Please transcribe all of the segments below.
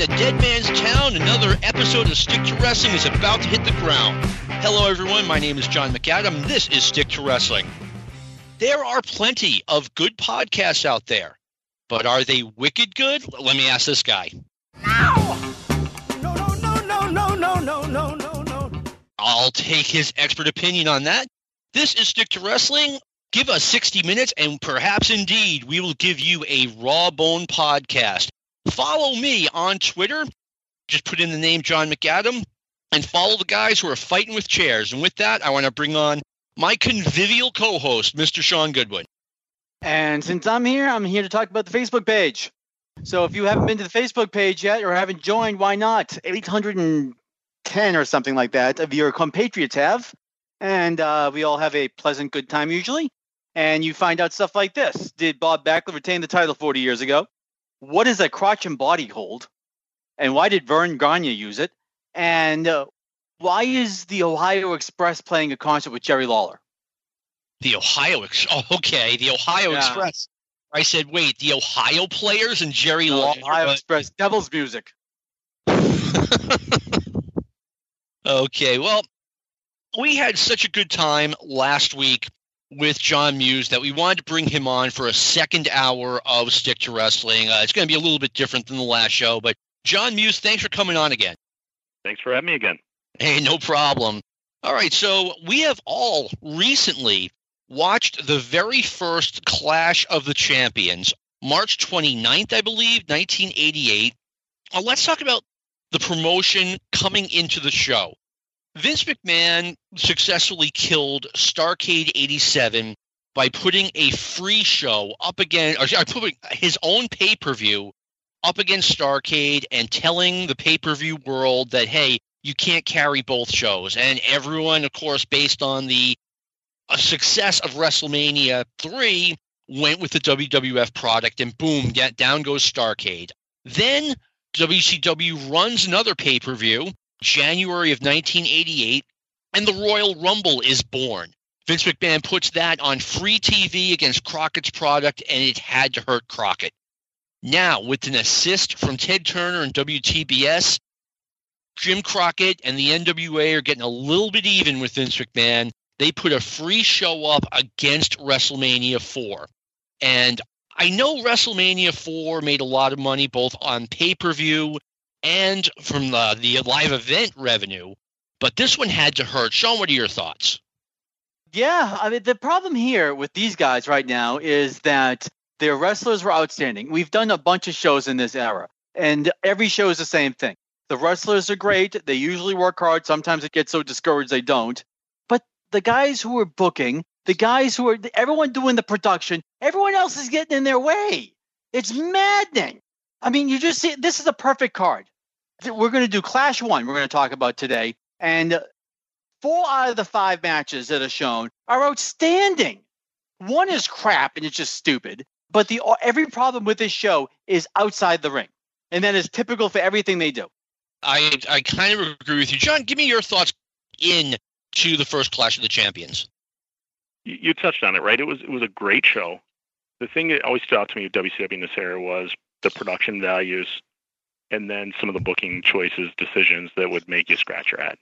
in a dead man's town. Another episode of Stick to Wrestling is about to hit the ground. Hello, everyone. My name is John McAdam. This is Stick to Wrestling. There are plenty of good podcasts out there, but are they wicked good? Let me ask this guy. No! No, no, no, no, no, no, no, no, no, no. I'll take his expert opinion on that. This is Stick to Wrestling. Give us 60 minutes, and perhaps indeed we will give you a raw bone podcast. Follow me on Twitter. Just put in the name John McAdam and follow the guys who are fighting with chairs. And with that, I want to bring on my convivial co host, Mr. Sean Goodwin. And since I'm here, I'm here to talk about the Facebook page. So if you haven't been to the Facebook page yet or haven't joined, why not? 810 or something like that of your compatriots have. And uh, we all have a pleasant, good time usually. And you find out stuff like this Did Bob Backlund retain the title 40 years ago? What is a crotch and body hold? And why did Verne Gagne use it? And uh, why is the Ohio Express playing a concert with Jerry Lawler? The Ohio Ex- Oh, okay. The Ohio Yeah. Express. I said, wait, the Ohio players and Jerry No, Lawler. Ohio but- Express, Devil's Music. okay, well, we had such a good time last week with John Muse that we wanted to bring him on for a second hour of Stick to Wrestling. Uh, it's going to be a little bit different than the last show, but John Muse, thanks for coming on again. Thanks for having me again. Hey, no problem. All right, so we have all recently watched the very first Clash of the Champions, March 29th, I believe, 1988. Uh, let's talk about the promotion coming into the show. Vince McMahon successfully killed Starcade 87 by putting a free show up against, or putting his own pay per view up against Starcade and telling the pay per view world that, hey, you can't carry both shows. And everyone, of course, based on the uh, success of WrestleMania 3, went with the WWF product, and boom, down goes Starcade. Then WCW runs another pay per view, January of 1988, and the Royal Rumble is born. Vince McMahon puts that on free TV against Crockett's product, and it had to hurt Crockett. Now, with an assist from Ted Turner and WTBS, Jim Crockett and the NWA are getting a little bit even with Vince McMahon. They put a free show up against WrestleMania 4. And I know WrestleMania 4 made a lot of money both on pay per view and from the, the live event revenue, but this one had to hurt. Sean, what are your thoughts? Yeah, I mean the problem here with these guys right now is that their wrestlers were outstanding. We've done a bunch of shows in this era, and every show is the same thing. The wrestlers are great. They usually work hard. Sometimes it gets so discouraged they don't. But the guys who are booking, the guys who are everyone doing the production, everyone else is getting in their way. It's maddening. I mean, you just see this is a perfect card. We're going to do Clash One. We're going to talk about today, and uh, four out of the five matches that are shown are outstanding. One is crap and it's just stupid, but the uh, every problem with this show is outside the ring, and that is typical for everything they do. I I kind of agree with you, John. Give me your thoughts in to the first Clash of the Champions. You, you touched on it, right? It was it was a great show. The thing that always stood out to me with WCW in this era was the production values, and then some of the booking choices, decisions that would make you scratch your head.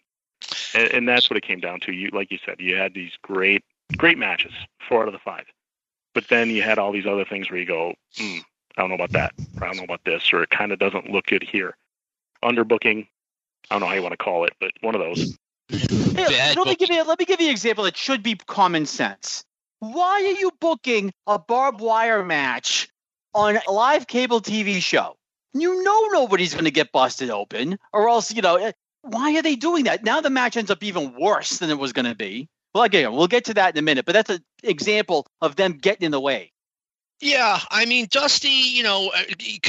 And, and that's what it came down to. You, like you said, you had these great great matches, four out of the five, but then you had all these other things where you go, hmm, I don't know about that, or I don't know about this, or it kind of doesn't look good here. Underbooking, I don't know how you want to call it, but one of those. Yeah, Bad let me give you let me give you an example that should be common sense. Why are you booking a barbed wire match on a live cable TV show? You know nobody's going to get busted open, or else you know. eh, Why are they doing that? Now the match ends up even worse than it was going to be. Well, again, we'll get to that in a minute, but that's an example of them getting in the way. Yeah, I mean, Dusty, you know, uh,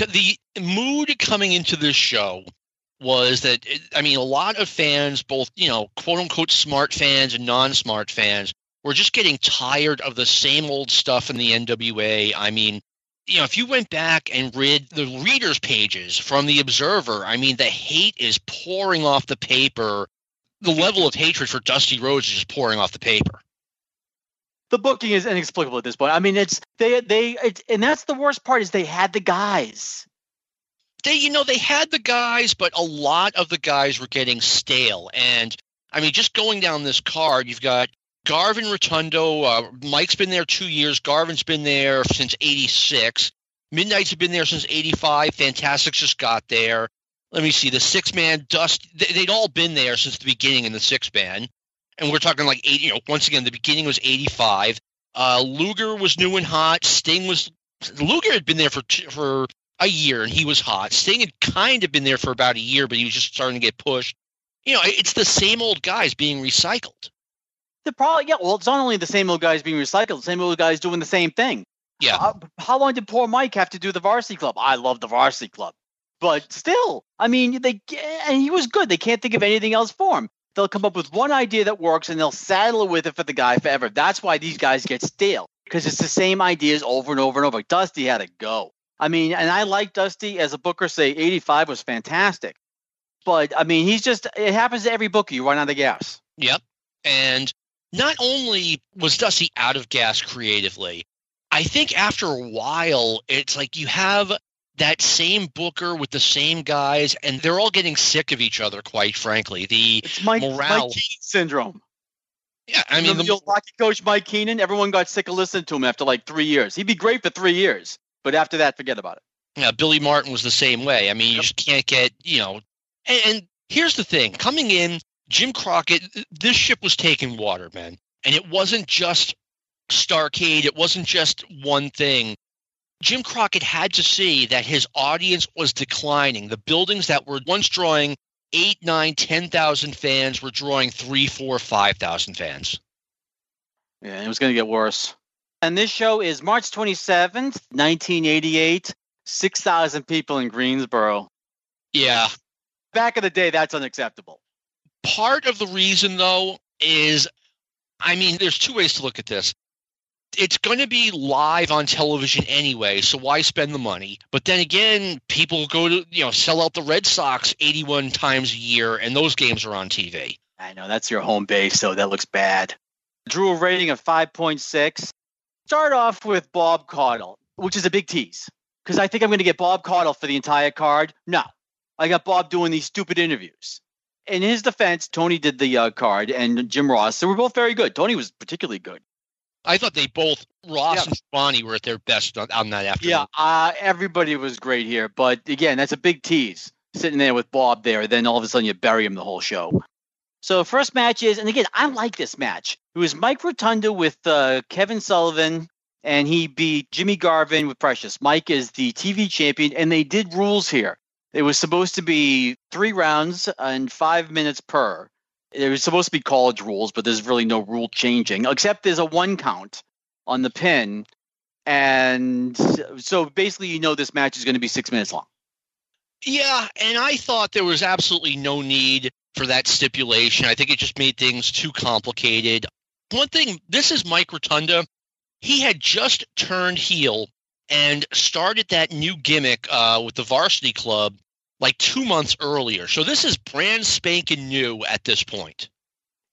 the mood coming into this show was that, I mean, a lot of fans, both, you know, quote unquote smart fans and non smart fans, were just getting tired of the same old stuff in the NWA. I mean, you know, if you went back and read the readers' pages from the Observer, I mean, the hate is pouring off the paper. The mm-hmm. level of hatred for Dusty Rhodes is just pouring off the paper. The booking is inexplicable at this point. I mean, it's they they it's, and that's the worst part is they had the guys. they, you know, they had the guys, but a lot of the guys were getting stale. And I mean, just going down this card, you've got Garvin Rotundo. Uh, Mike's been there two years. Garvin's been there since '86. Midnight's been there since '85. Fantastics just got there. Let me see. The six man Dust. They'd all been there since the beginning in the six man, and we're talking like eight. You know, once again, the beginning was '85. Uh, Luger was new and hot. Sting was Luger had been there for for a year and he was hot. Sting had kind of been there for about a year, but he was just starting to get pushed. You know, it's the same old guys being recycled. The problem, yeah, well, it's not only the same old guys being recycled, the same old guys doing the same thing. Yeah. Uh, how long did poor Mike have to do the varsity club? I love the varsity club, but still, I mean, they and he was good. They can't think of anything else for him. They'll come up with one idea that works and they'll saddle it with it for the guy forever. That's why these guys get stale because it's the same ideas over and over and over. Dusty had to go. I mean, and I like Dusty as a booker. Say 85 was fantastic, but I mean, he's just it happens to every booker. You run out of gas. Yep. And not only was Dusty out of gas creatively, I think after a while, it's like you have that same booker with the same guys, and they're all getting sick of each other. Quite frankly, the it's Mike, morale Mike Keenan syndrome. Yeah, I mean, the, the hockey coach Mike Keenan. Everyone got sick of listening to him after like three years. He'd be great for three years, but after that, forget about it. Yeah, Billy Martin was the same way. I mean, you Yep. just can't get, you know. And, and here's the thing: coming in, Jim Crockett, this ship was taking water, man, and it wasn't just Starcade. It wasn't just one thing. Jim Crockett had to see that his audience was declining. The buildings that were once drawing eight, nine, ten thousand fans were drawing three, four, five thousand fans. Yeah, it was going to get worse. And this show is March 27th, 1988. 6,000 people in Greensboro. Yeah, Back in the day, that's unacceptable. Part of the reason though is i mean there's two ways to look at this it's going to be live on television anyway so why spend the money but then again people go to you know sell out the red sox 81 times a year and those games are on tv I know that's your home base, so that looks bad. Drew a rating of 5.6. Start off with Bob Caudle, which is a big tease because I think I'm going to get Bob Caudle for the entire card. No, I got Bob doing these stupid interviews. In his defense, Tony did the uh, card and Jim Ross. They were both very good. Tony was particularly good. i thought they both ross Yeah. and Bonnie were at their best on, on that afternoon Yeah, uh, everybody was great here. But again, that's a big tease sitting there with Bob there. Then all of a sudden you bury him the whole show. So first match is, and again, I like this match. It was Mike Rotunda with uh, Kevin Sullivan, and he beat Jimmy Garvin with Precious. Mike is the TV champion, and they did rules here. It was supposed to be three rounds and five minutes per. It was supposed to be college rules, but there's really no rule changing, except there's a one count on the pin. And so basically, you know, this match is going to be six minutes long. Yeah, and I thought there was absolutely no need for that stipulation. I think it just made things too complicated. One thing, this is Mike Rotunda. He had just turned heel and started that new gimmick uh, with the varsity club like two months earlier. So this is brand spanking new at this point.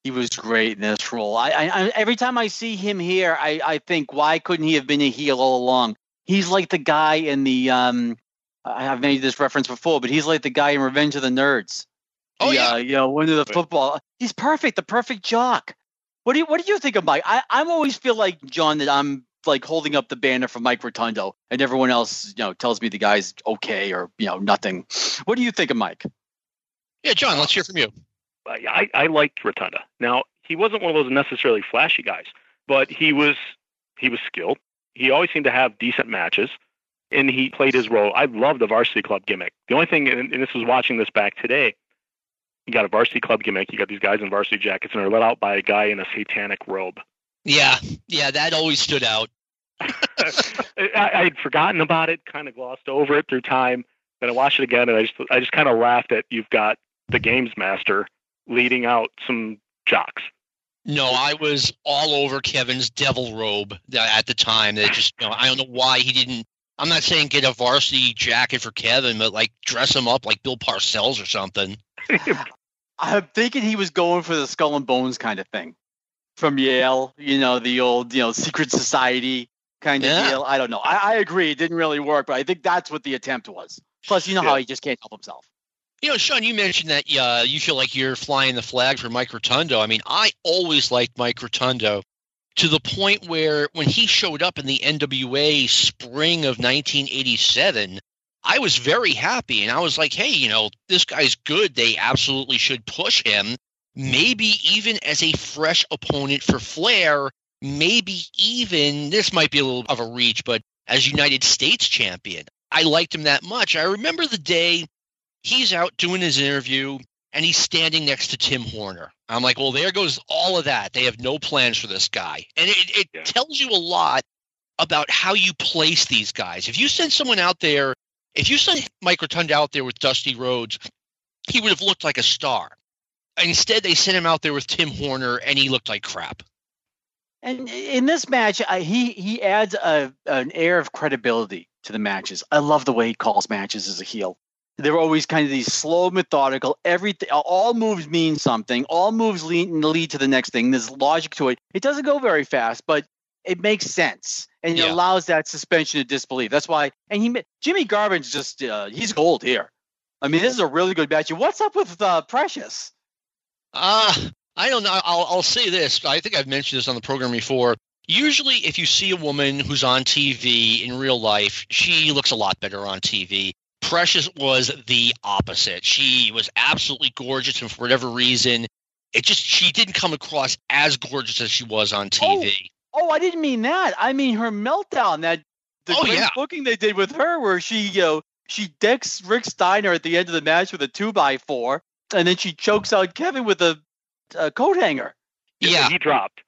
He was great in this role. I, I, I every time I see him here, I, I think, why couldn't he have been a heel all along? He's like the guy in the um. I- I've made this reference before, but he's like the guy in Revenge of the Nerds. Oh, The, yeah. uh, you know, winner of the football. He's perfect, the perfect jock. What do you What do you think of Mike? I I always feel like John that I'm like holding up the banner for Mike Rotundo, and everyone else, you know, tells me the guy's okay or you know nothing. What do you think of Mike? Yeah, John, let's hear from you. I, I liked Rotunda. Now he wasn't one of those necessarily flashy guys, but he was he was skilled. He always seemed to have decent matches, and he played his role. I love the varsity club gimmick. The only thing, and, and this was watching this back today, you got a varsity club gimmick. You got these guys in varsity jackets, and they're let out by a guy in a satanic robe. Yeah, yeah, that always stood out. I, I had forgotten about it, kind of glossed over it through time. Then I watched it again, and I just I just kind of laughed at you've got the games master leading out some jocks. No, I was all over Kevin's devil robe at the time. That just, you know, I don't know why he didn't. I'm not saying get a varsity jacket for Kevin, but like dress him up like Bill Parcells or something. I'm thinking he was going for the skull and bones kind of thing from Yale, you know, the old, you know, secret society kind of Yeah. deal. I don't know. I, I agree. It didn't really work, but I think that's what the attempt was. Plus, you know Yeah. how he just can't help himself. You know, Sean, you mentioned that uh, you feel like you're flying the flag for Mike Rotundo. I mean, I always liked Mike Rotundo to the point where when he showed up in the NWA spring of 1987, I was very happy. And I was like, hey, you know, this guy's good. They absolutely should push him. Maybe even as a fresh opponent for Flair, maybe even, this might be a little of a reach, but as United States champion. I liked him that much. I remember the day he's out doing his interview and he's standing next to Tim Horner. I'm like, well, there goes all of that. They have no plans for this guy. And it, it Yeah. tells you a lot about how you place these guys. If you send someone out there, if you send Mike Rotunda out there with Dusty Rhodes, he would have looked like a star. Instead, they sent him out there with Tim Horner and he looked like crap. And in this match, I, he he adds a an air of credibility to the matches. I love the way he calls matches as a heel. They're always kind of these slow, methodical. Everything, all moves mean something. All moves lead lead to the next thing. There's logic to it. It doesn't go very fast, but it makes sense and it allows that suspension of disbelief. That's why. And he, Jimmy Garvin's just uh, he's gold here. I mean, this is a really good match. What's up with uh, Precious? Uh, I don't know. I'll, I'll say this. I think I've mentioned this on the program before. Usually, if you see a woman who's on TV in real life, she looks a lot better on TV. Precious was the opposite. She was absolutely gorgeous, and for whatever reason, it just she didn't come across as gorgeous as she was on TV. Oh, I didn't mean that. I mean her meltdown. That the Oh, yeah. booking they did with her, where she, you know, she decks Rick Steiner at the end of the match with a two by four, and then she chokes out Kevin with a, a coat hanger. yeah. He dropped.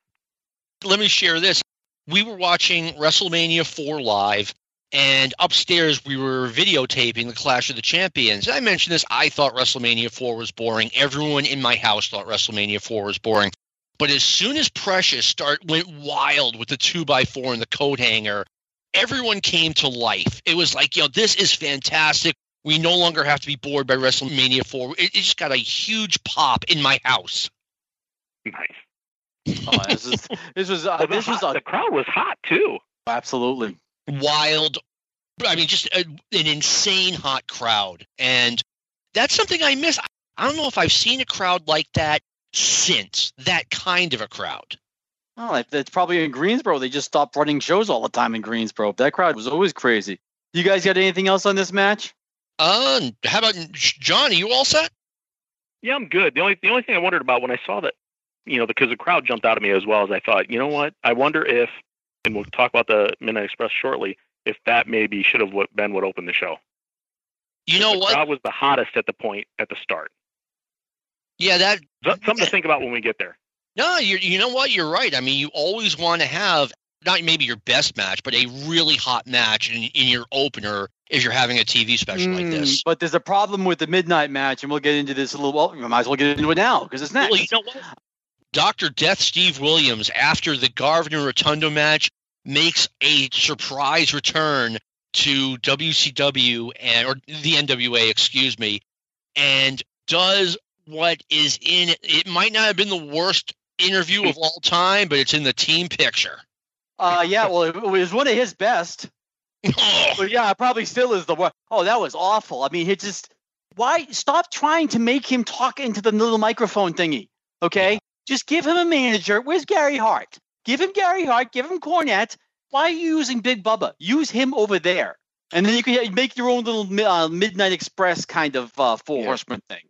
let me share this. We were watching WrestleMania 4 live, and upstairs we were videotaping the Clash of the Champions. I mentioned this. I thought WrestleMania 4 was boring. Everyone in my house thought WrestleMania 4 was boring. But as soon as Precious start went wild with the two by four and the coat hanger, everyone came to life. It was like, you know, this is fantastic. We no longer have to be bored by WrestleMania 4. It, it just got a huge pop in my house. Nice. Oh, this is this was uh, the, this was hot- a, the crowd was hot too. absolutely. wild i mean just a, an insane hot crowd and that's something i miss i don't know if i've seen a crowd like that since that kind of a crowd Oh, that- that's probably in Greensboro. They just stopped running shows all the time in Greensboro. That crowd was always crazy. You guys got anything else on this match? Uh how about john are you all set Yeah, I'm good. The only the only thing I wondered about when I saw that, you know, because the crowd jumped out at me as well as I thought, you know what? I wonder if, and we'll talk about the Midnight Express shortly, if that maybe should have what- been what opened the show. you know the what crowd was the hottest at the point at the start. yeah that Something to think about when we get there. no you you know what you're right i mean you always want to have not maybe your best match but a really hot match in, in your opener if you're having a tv special like Mm, this But there's a problem with the midnight match, and we'll get into this a little. Well, we might as well get into it now because it's next. Well, you know what? Dr. Death Steve Williams, after the Garvin Rotundo match, makes a surprise return to WCW and or the NWA, excuse me, and does what is in it might not have been the worst interview of all time, but it's in the team picture. Uh, yeah, well, it was one of his best. Oh, But yeah, it probably still is the one. Oh, that was awful. I mean, it just why stop trying to make him talk into the little microphone thingy? Okay, just give him a manager. Where's Gary Hart? Give him Gary Hart. Give him Cornette. Why are you using Big Bubba? Use him over there, and then you can make your own little uh, Midnight Express kind of uh, four Yeah. horseman thing.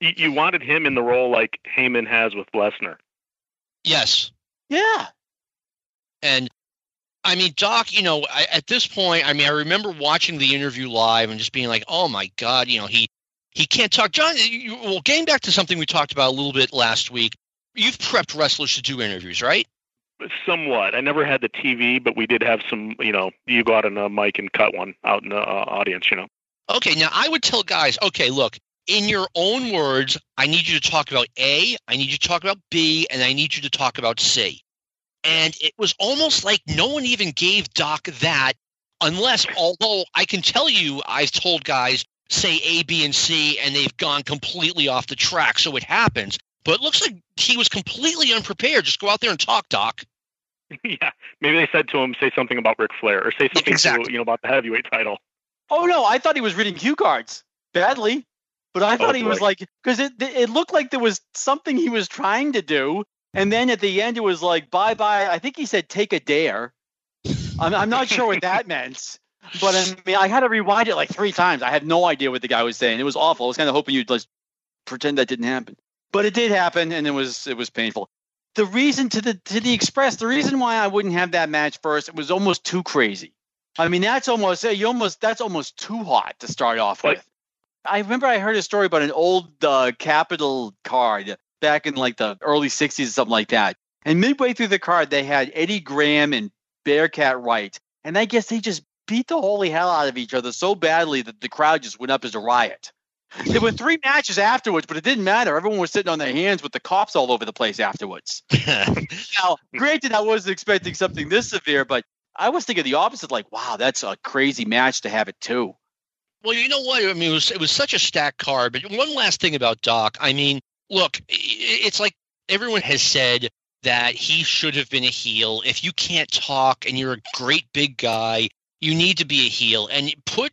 You, you wanted him in the role like Heyman has with Lesnar. yes. Yeah, And I mean, Doc, you know, I, at this point, I mean, I remember watching the interview live and just being like, "Oh my God," you know, he he can't talk. John, you, well, getting back to something we talked about a little bit last week, you've prepped wrestlers to do interviews, right? Somewhat. I never had the TV, but we did have some. You know, you go out on a mic and cut one out in the uh, audience. You know. Okay, now I would tell guys, okay, look, in your own words, I need you to talk about A, I need you to talk about B, and I need you to talk about C. And it was almost like no one even gave Doc that, unless, although I can tell you, I've told guys, say A, B, and C, and they've gone completely off the track. So it happens. But it looks like he was completely unprepared. Just go out there and talk, Doc. yeah. Maybe they said to him, say something about Ric Flair, or say something Exactly. to you know about the heavyweight title. Oh no, I thought he was reading cue cards badly, but I thought Oh, he was like because it it looked like there was something he was trying to do, and then at the end it was like bye bye. I think he said take a dare. I'm I'm not sure what that meant, but I mean I had to rewind it like three times. I had no idea what the guy was saying. It was awful. I was kind of hoping you'd just pretend that didn't happen, but it did happen, and it was it was painful. The reason to the to the Express, the reason why I wouldn't have that match first, it was almost too crazy. I mean, that's almost you almost that's almost too hot to start off Like- with. I remember I heard a story about an old uh, Capital card back in like the early '60s or something like that. And midway through the card, they had Eddie Graham and Bearcat Wright, and I guess they just beat the holy hell out of each other so badly that the crowd just went up as a riot. There were three matches afterwards, but it didn't matter. Everyone was sitting on their hands with the cops all over the place afterwards. Now, granted, I wasn't expecting something this severe, but I was thinking the opposite. Like, wow, that's a crazy match to have it too. Well, you know what? I mean, it was it was such a stacked card. But one last thing about Doc. I mean, look, it's like everyone has said that he should have been a heel. If you can't talk and you're a great big guy, you need to be a heel. And put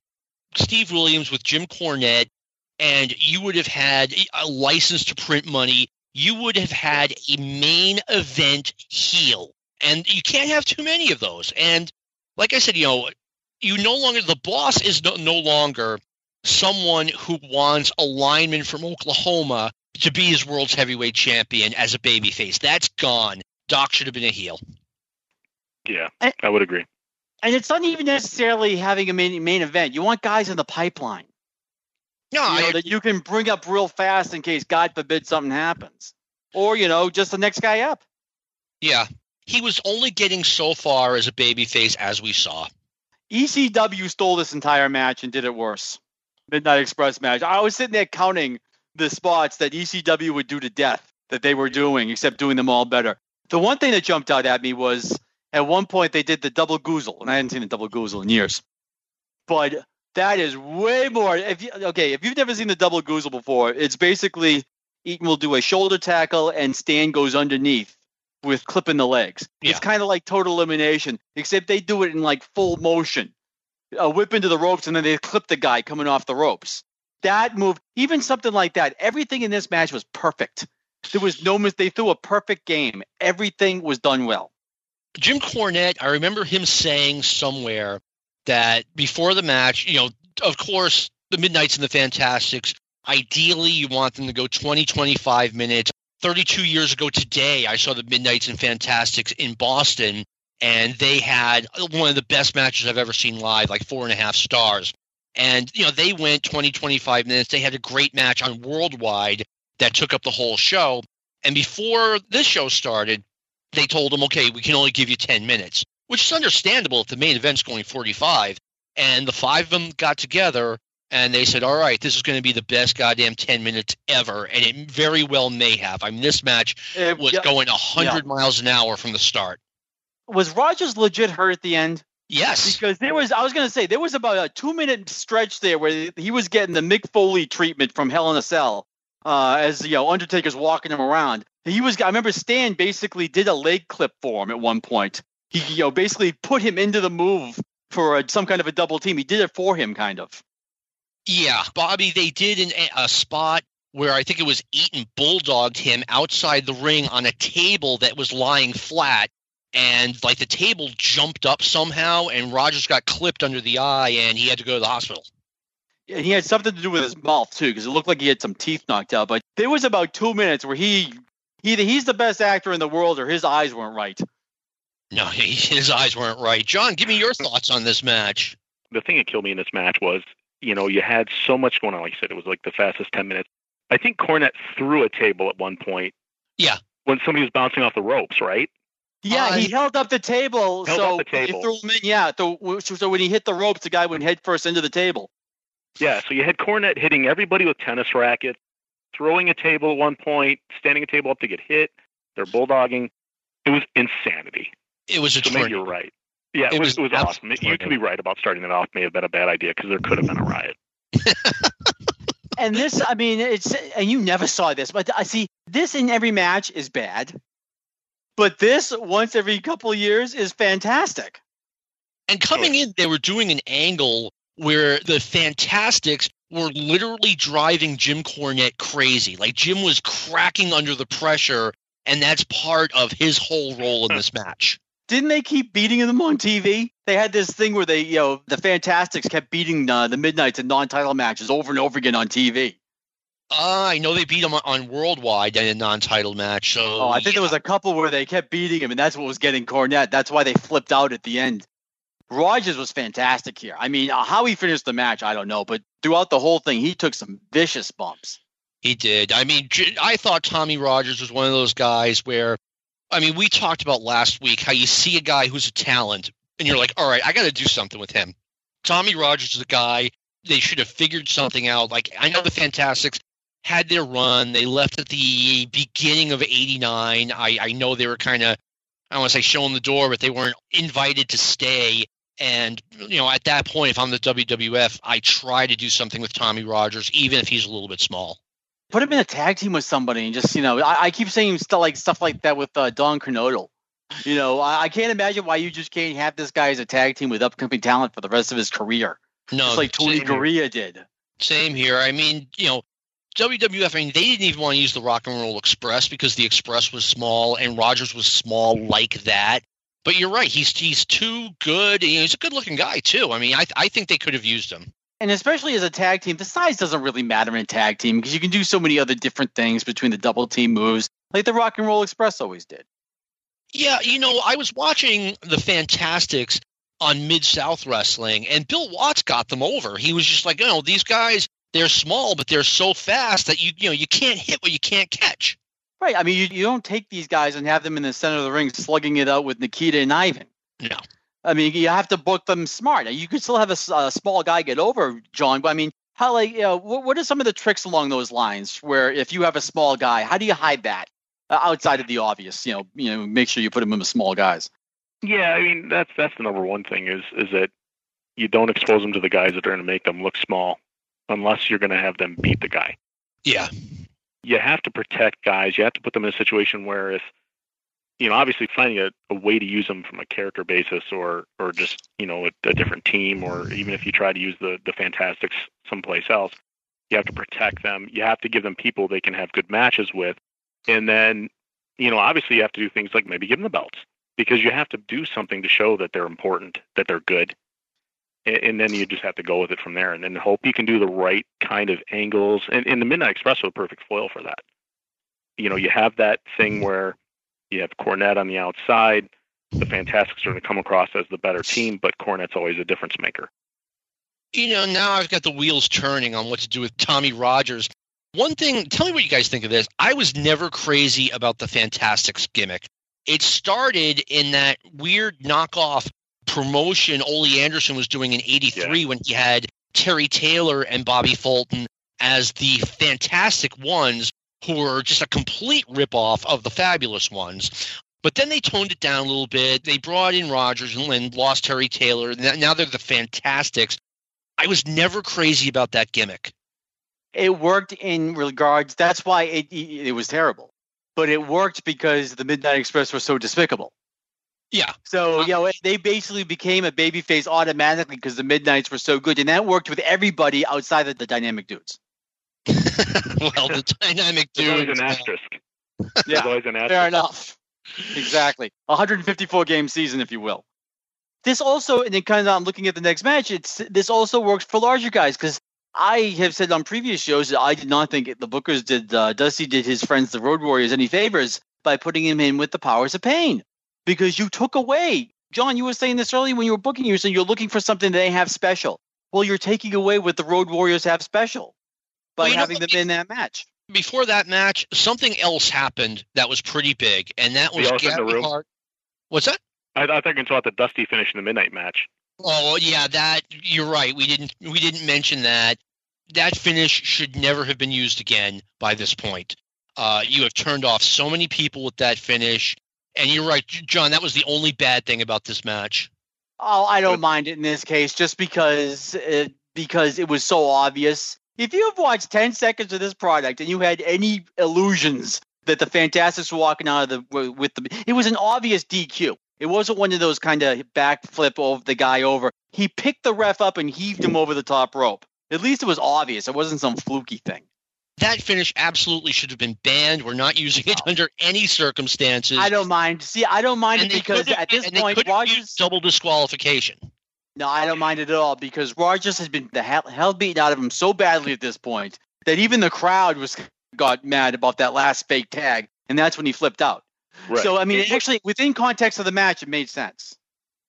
Steve Williams with Jim Cornette, and you would have had a license to print money. You would have had a main event heel, and you can't have too many of those. And like I said, you know, you no longer the boss is no, no longer someone who wants a lineman from Oklahoma to be his world's heavyweight champion as a babyface. That's gone. Doc should have been a heel. Yeah, Eh. I would agree. And it's not even necessarily having a main, main event. You want guys in the pipeline No, you know, I, that you can bring up real fast in case, God forbid, something happens. Or, you know, just the next guy up. yeah. He was only getting so far as a babyface, as we saw. ECW stole this entire match and did it worse. Midnight Express match. I was sitting there counting the spots that ECW would do to death that they were doing, except doing them all better. The one thing that jumped out at me was at one point they did the double goozle, and I hadn't seen a double goozle in years. But that is way more. If you, okay, if you've never seen the double goozle before, it's basically Eaton will do a shoulder tackle and Stan goes underneath with clipping the legs. Yeah. It's kind of like total elimination, except they do it in like full motion. A whip into the ropes and then they clip the guy coming off the ropes. That move, even something like that, everything in this match was perfect. There was no mis. They threw a perfect game. Everything was done well. Jim Cornette, I remember him saying somewhere that before the match, you know, of course, the Midnights and the Fantastics, ideally you want them to go 20, 25 minutes. 32 years ago today, I saw the Midnights and Fantastics in Boston, and they had one of the best matches I've ever seen live, like four and a half stars. And, you know, they went 20, 25 minutes. They had a great match on Worldwide that took up the whole show. And before this show started, they told them, okay, we can only give you 10 minutes, which is understandable if the main event's going 45. And the five of them got together and they said, all right, this is going to be the best goddamn 10 minutes ever. And it very well may have. I mean, this match It- was yeah. going 100 miles an hour from the start. was Rogers legit hurt at the end? Yes. Because there was, I was going to say, there was about a two minute stretch there where he was getting the Mick Foley treatment from Hell in a Cell uh, as, you know, Undertaker's walking him around. He was, I remember Stan basically did a leg clip for him at one point. He, you know, basically put him into the move for a, some kind of a double team. He did it for him, kind of. Yeah, Bobby, they did in a, a spot where I think it was Eaton bulldogged him outside the ring on a table that was lying flat. And like the table jumped up somehow, and Rogers got clipped under the eye, and he had to go to the hospital. And he had something to do with his mouth too, because it looked like he had some teeth knocked out. But there was about two minutes where he either he's the best actor in the world or his eyes weren't right. No, he, his eyes weren't right. John, give me your thoughts on this match. the thing that killed me in this match was, you know, you had so much going on. Like you said, it was like the fastest 10 minutes. I think Cornette threw a table at one point. Yeah. When somebody was bouncing off the ropes, right? Yeah, he held up the table, Held so up the he table. threw him in. Yeah, so, so when he hit the ropes, the guy went head first into the table. Yeah. So you had Cornette hitting everybody with tennis rackets, throwing a table at one point, standing a table up to get hit. They're bulldogging. It was insanity. It was a So maybe you're right. Yeah, it, It was, was it was awesome. absolutely You could be right about starting it off. May have been a bad idea because there could have been a riot. And this, I mean, it's and you never saw this, but I see this in every match is bad, but this once every couple of years is fantastic. And coming in, they were doing an angle where the Fantastics were literally driving Jim Cornette crazy. Like Jim was cracking under the pressure, and that's part of his whole role in this match. Didn't they keep beating them on TV? They had this thing where they, you know, the Fantastics kept beating uh, the Midnights in non-title matches over and over again on TV. Uh, I know they beat him on Worldwide in a non-title match. So Oh, I think there was a couple where they kept beating him, and that's what was getting Cornette. That's why they flipped out at the end. Rogers was fantastic here. I mean, uh, how he finished the match, I don't know, but throughout the whole thing, he took some vicious bumps. He did. I mean, I thought Tommy Rogers was one of those guys where, I mean, we talked about last week how you see a guy who's a talent and you're like, all right, I got to do something with him. Tommy Rogers is a guy they should have figured something out. Like, I know the Fantastics had their run. They left at the beginning of 89. I, I know they were kind of, I don't want to say showing the door, but they weren't invited to stay. And, you know, at that point, if I'm the WWF, I try to do something with Tommy Rogers, even if he's a little bit small. Put him in a tag team with somebody, and just you know, I, I keep saying stuff like stuff like that with uh, Don Kernodle. You know, I, I can't imagine why you just can't have this guy as a tag team with upcoming talent for the rest of his career, No, just like Tony Garea did. same here. I mean, you know, WWF. I mean, they didn't even want to use the Rock and Roll Express because the Express was small and Rogers was small like that. But you're right. He's he's too good. You know, he's a good looking guy too. I mean, I I think they could have used him. And especially as a tag team, the size doesn't really matter in a tag team because you can do so many other different things between the double team moves, like the Rock and Roll Express always did. Yeah, you know, I was watching the Fantastics on Mid South Wrestling, and Bill Watts got them over. He was just like, you know, these guys, they're small, but they're so fast that you, you know, you can't hit what you can't catch. Right. I mean, you, you don't take these guys and have them in the center of the ring slugging it out with Nikita and Ivan. No. I mean, you have to book them smart. You could still have a small guy get over, John, but I mean, how, like, you know, what, what are some of the tricks along those lines where if you have a small guy, how do you hide that uh, outside of the obvious? You know, you know, make sure you put him in with small guys. Yeah, I mean that's that's the number one thing is is that you don't expose them to the guys that are going to make them look small, unless you're going to have them beat the guy. Yeah. You have to protect guys. You have to put them in a situation where if you know, obviously finding a, a way to use them from a character basis or or just, you know, a, a different team or even if you try to use the the Fantastics someplace else, you have to protect them. You have to give them people they can have good matches with. And then, you know, obviously you have to do things like maybe give them the belts because you have to do something to show that they're important, that they're good. And, and then you just have to go with it from there and then hope you can do the right kind of angles. And, and the Midnight Express was a perfect foil for that. You know, you have that thing mm-hmm. where you have Cornette on the outside. The Fantastics are going to come across as the better team, but Cornette's always a difference maker. You know, now I've got the wheels turning on what to do with Tommy Rogers. One thing, tell me what you guys think of this. I was never crazy about the Fantastics gimmick. It started in that weird knockoff promotion Ole Anderson was doing in 83 when he had Terry Taylor and Bobby Fulton as the Fantastic Ones, who were just a complete ripoff of the Fabulous Ones. But then they toned it down a little bit. They brought in Rogers and, and lost Terry Taylor. Now they're the Fantastics. I was never crazy about that gimmick. It worked in regards. That's why it it, it was terrible, but it worked because the Midnight Express was so despicable. Yeah. So you know they basically became a babyface automatically because the Midnights were so good, and that worked with everybody outside of the Dynamic Dudes. well, the dynamic There's always dude. an asterisk. There's Yeah, always an asterisk. fair enough. Exactly, 154 game season, if you will. This also, and it kind of I'm looking at the next match. It's this also works for larger guys because I have said on previous shows that I did not think the Bookers did uh, Dusty did his friends the Road Warriors any favors by putting him in with the Powers of Pain because you took away. John, you were saying this earlier when you were booking. You were saying you're looking for something they have special. Well, you're taking away what the Road Warriors have special by Well, you know having what? them in that match. Before that match, something else happened that was pretty big, and that The was in the Gary room? Hart. What's that? I, I think until at the Dusty finish in the midnight match. Oh yeah, that you're right. We didn't we didn't mention that. That finish should never have been used again by this point. Uh, you have turned off so many people with that finish, and you're right, John. That was the only bad thing about this match. Oh, I don't mind it in this case, just because it, because it was so obvious. If you have watched ten seconds of this product and you had any illusions that the Fantastics were walking out of the with the, it was an obvious DQ. It wasn't one of those kind of backflip over the guy over. He picked the ref up and heaved him over the top rope. At least it was obvious. It wasn't some fluky thing. That finish absolutely should have been banned. We're not using it under any circumstances. I don't mind. See, I don't mind And it because at this and point, could've Rogers. double disqualification. No, I don't mind it at all because Rogers has been the hell, hell beaten out of him so badly at this point that even the crowd was got mad about that last fake tag, and that's when he flipped out. Right. So I mean, And- actually, within context of the match, it made sense.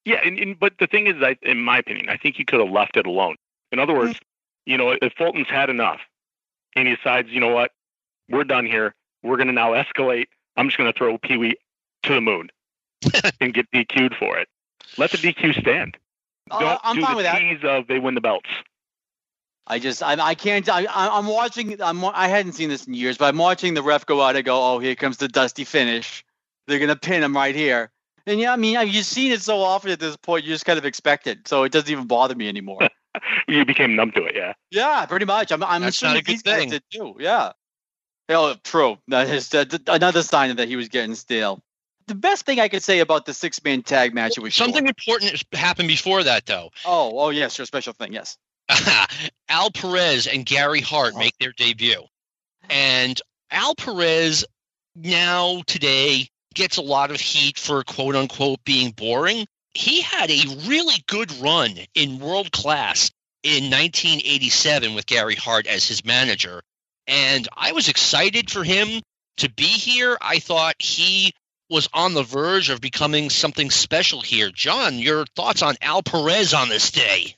Yeah, and, and but the thing is, I, in my opinion, I think you could have left it alone. In other words, hmm. you know, if Fulton's had enough, and he decides, you know what, we're done here. We're going to now escalate. I'm just going to throw Pee Wee to the moon and get DQ'd for it. Let the DQ stand. Uh, Don't I'm do fine the with that. of they win the belts. I just I, I can't I, I- I'm watching I'm I hadn't seen this in years, but I'm watching the ref go out and go, oh here comes the dusty finish. They're gonna pin him right here. And yeah, I mean you've seen it so often at this point, you just kind of expect it, so it doesn't even bother me anymore. You became numb to it, yeah. yeah, pretty much. I'm I'm That's assuming not a good these thing. did too. Yeah. Oh, true. That is that, another sign that he was getting stale. The best thing I could say about the six man tag match it was short. Something important happened before that, though. Oh, oh yes, your special thing, yes. Al Perez and Gary Hart Oh. make their debut. And Al Perez now today gets a lot of heat for quote unquote being boring. He had a really good run in world class in 1987 with Gary Hart as his manager. And I was excited for him to be here. I thought he was on the verge of becoming something special here. John, your thoughts on Al Perez on this day?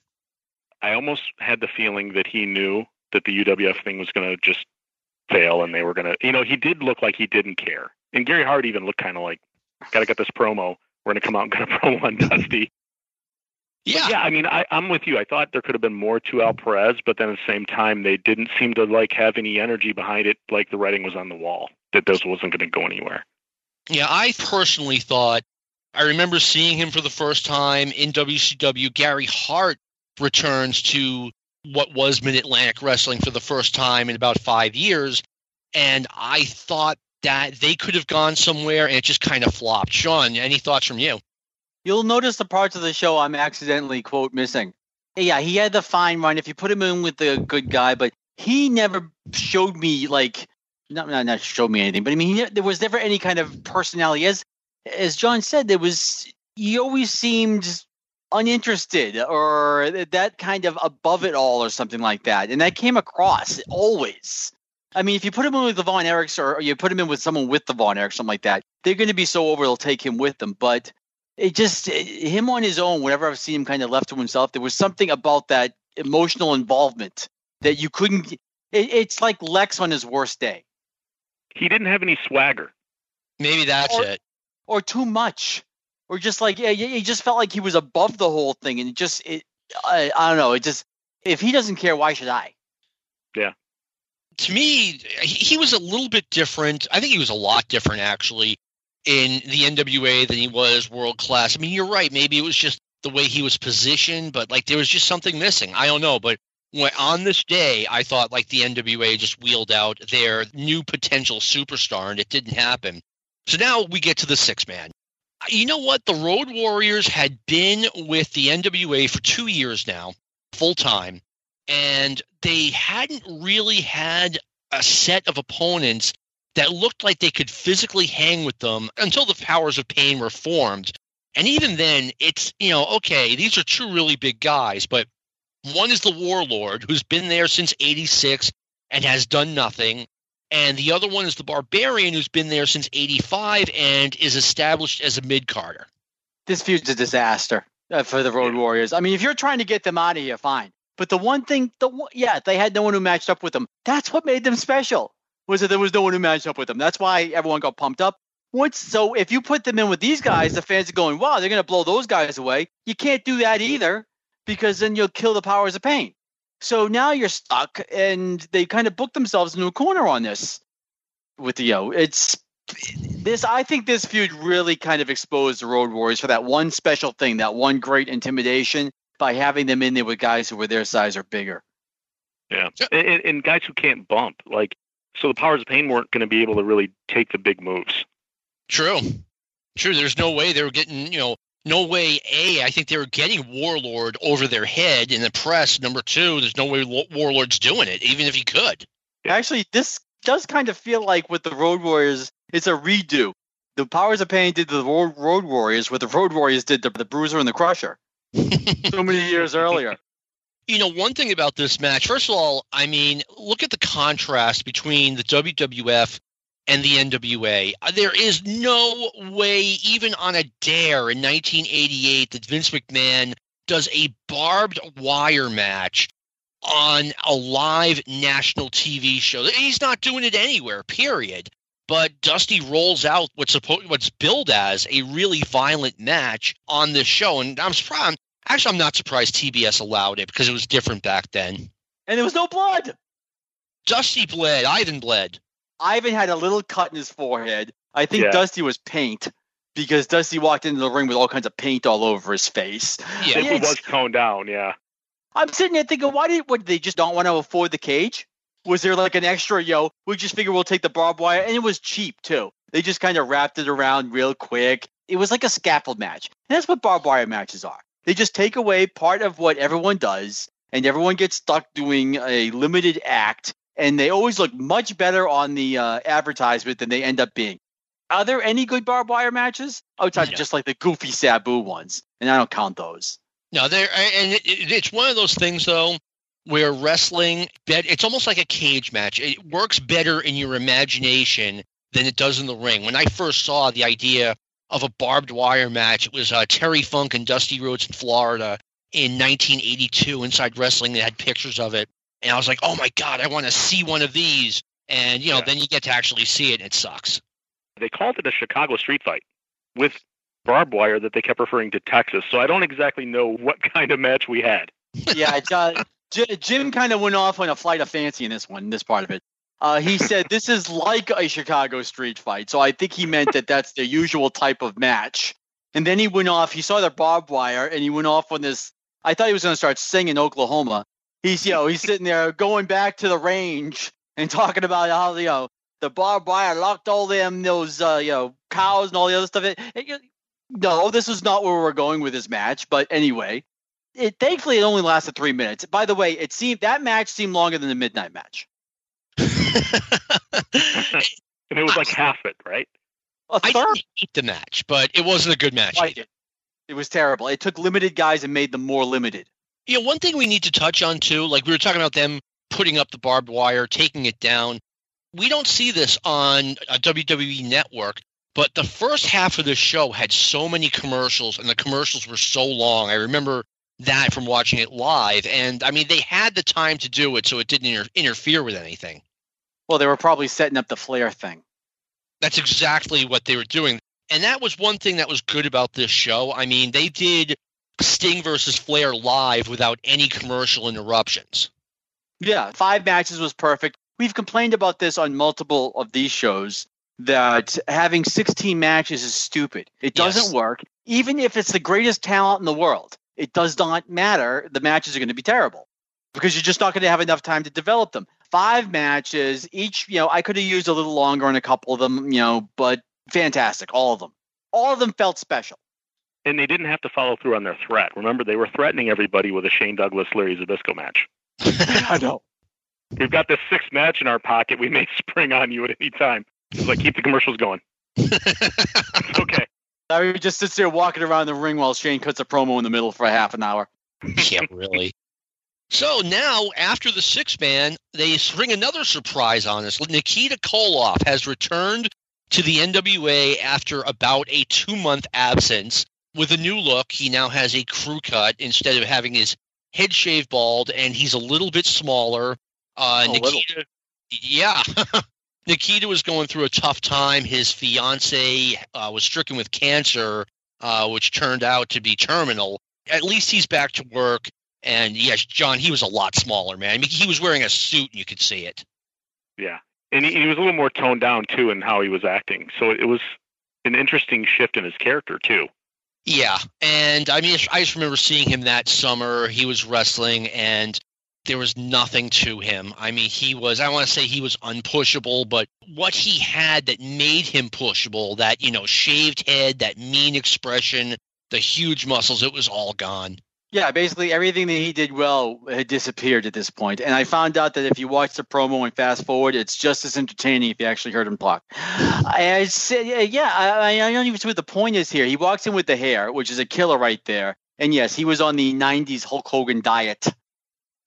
I almost had the feeling that he knew that the UWF thing was going to just fail and they were going to, you know, he did look like he didn't care. And Gary Hart even looked kind of like, got to get this promo. We're going to come out and get a promo on Dusty. Yeah. Yeah, I mean, I, I'm with you. I thought there could have been more to Al Perez, but then at the same time, they didn't seem to like have any energy behind it, like the writing was on the wall that this wasn't going to go anywhere. Yeah, I personally thought I remember seeing him for the first time in WCW. Gary Hart returns to what was Mid Atlantic Wrestling for the first time in about five years, and I thought that they could have gone somewhere, and it just kind of flopped. Sean, any thoughts from you? You'll notice the parts of the show I'm accidentally quote missing. Yeah, he had the fine run if you put him in with the good guy, but he never showed me like not not, not showed me anything, but I mean he, there was never any kind of personality. As as John said, there was he always seemed uninterested or that kind of above it all or something like that, and that came across always. I mean, if you put him in with the Von Erichs or you put him in with someone with the Von Erichs, something like that, they're going to be so over they'll take him with them. But it just eh, him on his own whenever i've seen him kind of left to himself there was something about that emotional involvement that you couldn't it, it's like lex on his worst day He didn't have any swagger. Maybe that's Or- it. or too much or just like yeah he just felt like he was above the whole thing and just it I, I don't know it just if he doesn't care why should i to me, he, was a little bit different. I think he was a lot different actually in the NWA than he was world class. I mean, you're right. Maybe it was just the way he was positioned, but like there was just something missing. I don't know, but when, on this day, I thought like the NWA just wheeled out their new potential superstar, and it didn't happen. So now we get to the six man. You know what? The Road Warriors had been with the NWA for two years now, full time, and they hadn't really had a set of opponents that looked like they could physically hang with them until the powers of pain were formed. And even then, it's, you know, okay, these are two really big guys, but one is the Warlord, who's been there since 86 and has done nothing. And the other one is the Barbarian, who's been there since 85 and is established as a mid carder. this feud's a disaster uh, for the road warriors i mean if you're trying to get them out of here fine but the one thing the one- yeah they had no one who matched up with them. That's what made them special was that there was no one who matched up with them. That's why everyone got pumped up. Once so if you put them in with these guys the fans are going wow they're going to blow those guys away. You can't do that either because then you'll kill the powers of pain. So now you're stuck and they kind of booked themselves into a corner on this with the yo it's this I think this feud really kind of exposed the Road Warriors for that one special thing, that one great intimidation by having them in there with guys who were their size or bigger. Yeah, and, and guys who can't bump, like so, the powers of pain weren't going to be able to really take the big moves. True. true. there's no way they were getting, you know, no way. A, I think they were getting Warlord over their head in the press. Number two, there's no way Warlord's doing it, even if he could. Actually, this does kind of feel like with the Road Warriors, it's a redo. The Powers of Pain did the Road, Road Warriors, what the Road Warriors did the, the Bruiser and the Crusher so many years earlier. You know, one thing about this match, first of all, I mean, look at the contrast between the WWF and the NWA. Uh, there is no way, even on a dare in 1988, that Vince McMahon does a barbed wire match on a live national TV show. He's not doing it anywhere, period. But Dusty rolls out what's supposed what's billed as a really violent match on this show, and I'm surprised. Actually, I'm not surprised TBS allowed it because it was different back then. And there was no blood. Dusty bled. Ivan bled. Ivan had a little cut in his forehead. I think Yeah. Dusty was paint because Dusty walked into the ring with all kinds of paint all over his face. Yeah. It was toned down, yeah. I'm sitting there thinking, why did what, did they just don't want to afford the cage? Was there like an extra, yo, we just figure we'll take the barbed wire? And it was cheap too. They just kind of wrapped it around real quick. It was like a scaffold match. And that's what barbed wire matches are. They just take away part of what everyone does, and everyone gets stuck doing a limited act, and they always look much better on the uh, advertisement than they end up being. Are there any good barbed wire matches? Outside of just like the goofy Sabu ones, and I don't count those. No, there, and it, it, it's one of those things though where wrestling, it's almost like a cage match. It works better in your imagination than it does in the ring. When I first saw the idea of a barbed wire match, it was uh, Terry Funk and Dusty Rhodes in Florida in 1982 Inside Wrestling. They had pictures of it, and I was like, "Oh my god, I want to see one of these." And you know, Yeah. then you get to actually see it, and it sucks. They called it a Chicago street fight with barbed wire that they kept referring to Texas. So I don't exactly know what kind of match we had. yeah, uh, J- Jim kind of went off on a flight of fancy in this one, this part of it. Uh, he said this is like a Chicago street fight, so I think he meant that that's the usual type of match. And then he went off. He saw the barbed wire, and he went off on this. I thought he was going to start singing Oklahoma. He's you know he's sitting there going back to the range and talking about how you know the barbed wire locked all them those uh, you know cows and all the other stuff. It- it- no, this is not where we're going with this match. But anyway, it thankfully it only lasted three minutes. By the way, it seemed that match seemed longer than the midnight match. And it was like half it, right? A I third. didn't hate the match, but it wasn't a good match. Liked it. It was terrible. It took limited guys and made them more limited. You know, one thing we need to touch on too, like we were talking about them putting up the barbed wire, taking it down. We don't see this on uh, a WWE network, but the first half of the show had so many commercials, and the commercials were so long. I remember that from watching it live, and I mean, they had the time to do it, so it didn't inter- interfere with anything. Well, they were probably setting up the Flair thing. That's exactly what they were doing. And that was one thing that was good about this show. I mean, they did Sting versus Flair live without any commercial interruptions. Yeah, five matches was perfect. We've complained about this on multiple of these shows that having 16 matches is stupid. It doesn't Yes. work. Even if it's the greatest talent in the world, it does not matter. The matches are going to be terrible because you're just not going to have enough time to develop them. Five matches, each, you know, I could have used a little longer on a couple of them, you know, but fantastic. All of them. All of them felt special. And they didn't have to follow through on their threat. Remember, they were threatening everybody with a Shane Douglas Larry Zbyszko match. I know. We've got this sixth match in our pocket. We may spring on you at any time. It's like keep the commercials going. okay. Larry just sits there walking around the ring while Shane cuts a promo in the middle for a half an hour. yeah, really. So now, after the six man, they spring another surprise on us. Nikita Koloff has returned to the NWA after about a two month absence with a new look. He now has a crew cut instead of having his head shaved bald, and he's a little bit smaller. Uh, A little. Nikita, yeah. Nikita was going through a tough time. His fiance uh, was stricken with cancer, uh, which turned out to be terminal. At least he's back to work. And yes, John, he was a lot smaller, man. I mean, he was wearing a suit, and you could see it. Yeah. And he, he was a little more toned down too in how he was acting. So it was an interesting shift in his character too. Yeah, and I mean, I just remember seeing him that summer. He was wrestling, and there was nothing to him. I mean, he was, I want to say he was unpushable, but what he had that made him pushable, that, you know, shaved head, that mean expression, the huge muscles, it was all gone. Yeah, basically everything that he did well had disappeared at this point. And I found out that if you watch the promo and fast forward, it's just as entertaining if you actually heard him talk. I said, yeah, I, I don't even see what the point is here. He walks in with the hair, which is a killer right there. And yes, he was on the 90s Hulk Hogan diet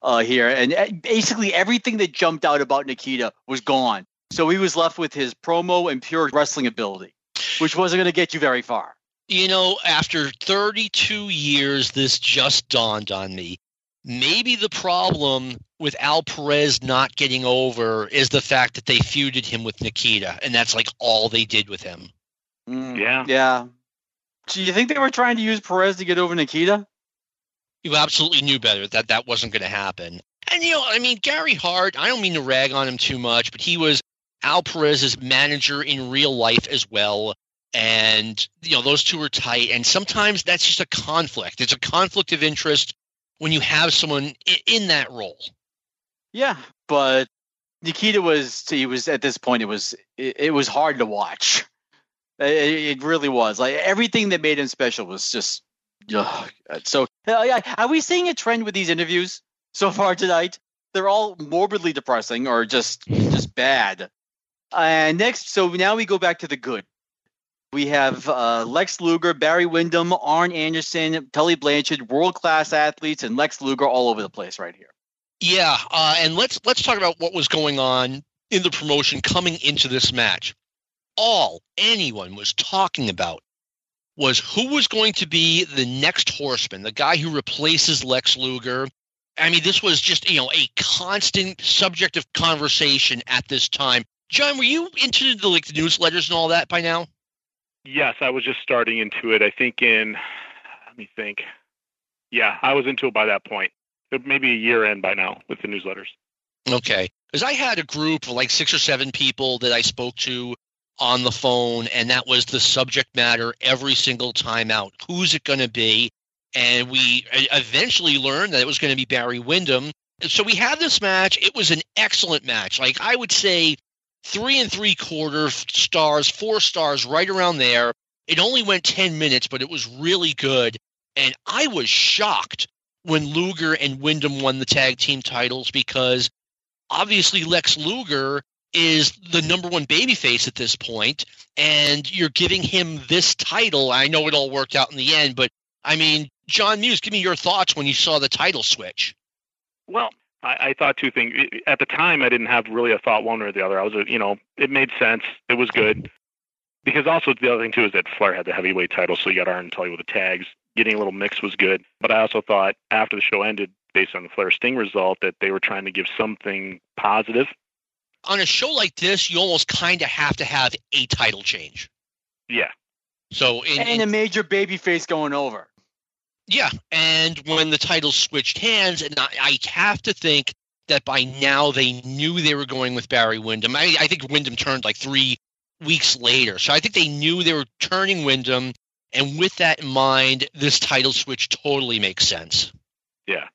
uh, here. And uh, basically everything that jumped out about Nikita was gone. So he was left with his promo and pure wrestling ability, which wasn't going to get you very far. You know, after 32 years, this just dawned on me. Maybe the problem with Al Perez not getting over is the fact that they feuded him with Nikita, and that's like all they did with him. Mm, Yeah. Yeah. Do you think they were trying to use Perez to get over Nikita? You absolutely knew better that that wasn't going to happen. And, you know, I mean, Gary Hart, I don't mean to rag on him too much, but he was Al Perez's manager in real life as well. And, you know, those two are tight. And sometimes that's just a conflict. It's a conflict of interest when you have someone in that role. Yeah, but Nikita was he was at this point it was it, it was hard to watch. It, it really was. Like everything that made him special was just ugh. so. Uh, are we seeing a trend with these interviews so far tonight? They're all morbidly depressing or just just bad. And next, so now we go back to the good. We have uh, Lex Luger, Barry Windham, Arn Anderson, Tully Blanchard, world class athletes, and Lex Luger all over the place right here. Yeah, uh, and let's let's talk about what was going on in the promotion coming into this match. All anyone was talking about was who was going to be the next horseman, the guy who replaces Lex Luger. I mean, this was just you know a constant subject of conversation at this time. John, were you into the like the newsletters and all that by now? Yes, I was just starting into it. I think in, let me think. Yeah, I was into it by that point. Maybe a year in by now with the newsletters. Okay. Because I had a group of like six or seven people that I spoke to on the phone, and that was the subject matter every single time out. Who's it going to be? And we eventually learned that it was going to be Barry Windham. So we had this match. It was an excellent match. Like I would say, three and three quarter stars, four stars, right around there. It only went 10 minutes, but it was really good. And I was shocked when Luger and Windham won the tag team titles because obviously Lex Luger is the number one babyface at this point, and you're giving him this title. I know it all worked out in the end, but I mean, John Muse, give me your thoughts when you saw the title switch. Well, I, I thought two things. At the time, I didn't have really a thought one or the other. I was, you know, it made sense. It was good. Because also the other thing too is that Flair had the heavyweight title, so you got Arn and Tully with the tags. Getting a little mix was good. But I also thought after the show ended, based on the Flair Sting result, that they were trying to give something positive. On a show like this, you almost kind of have to have a title change. Yeah. So, in, and in- a major baby face going over. Yeah, and when the titles switched hands, and I, I have to think that by now they knew they were going with Barry Windham. I, I think Windham turned like three weeks later, so I think they knew they were turning Windham, and with that in mind, this title switch totally makes sense. Yeah,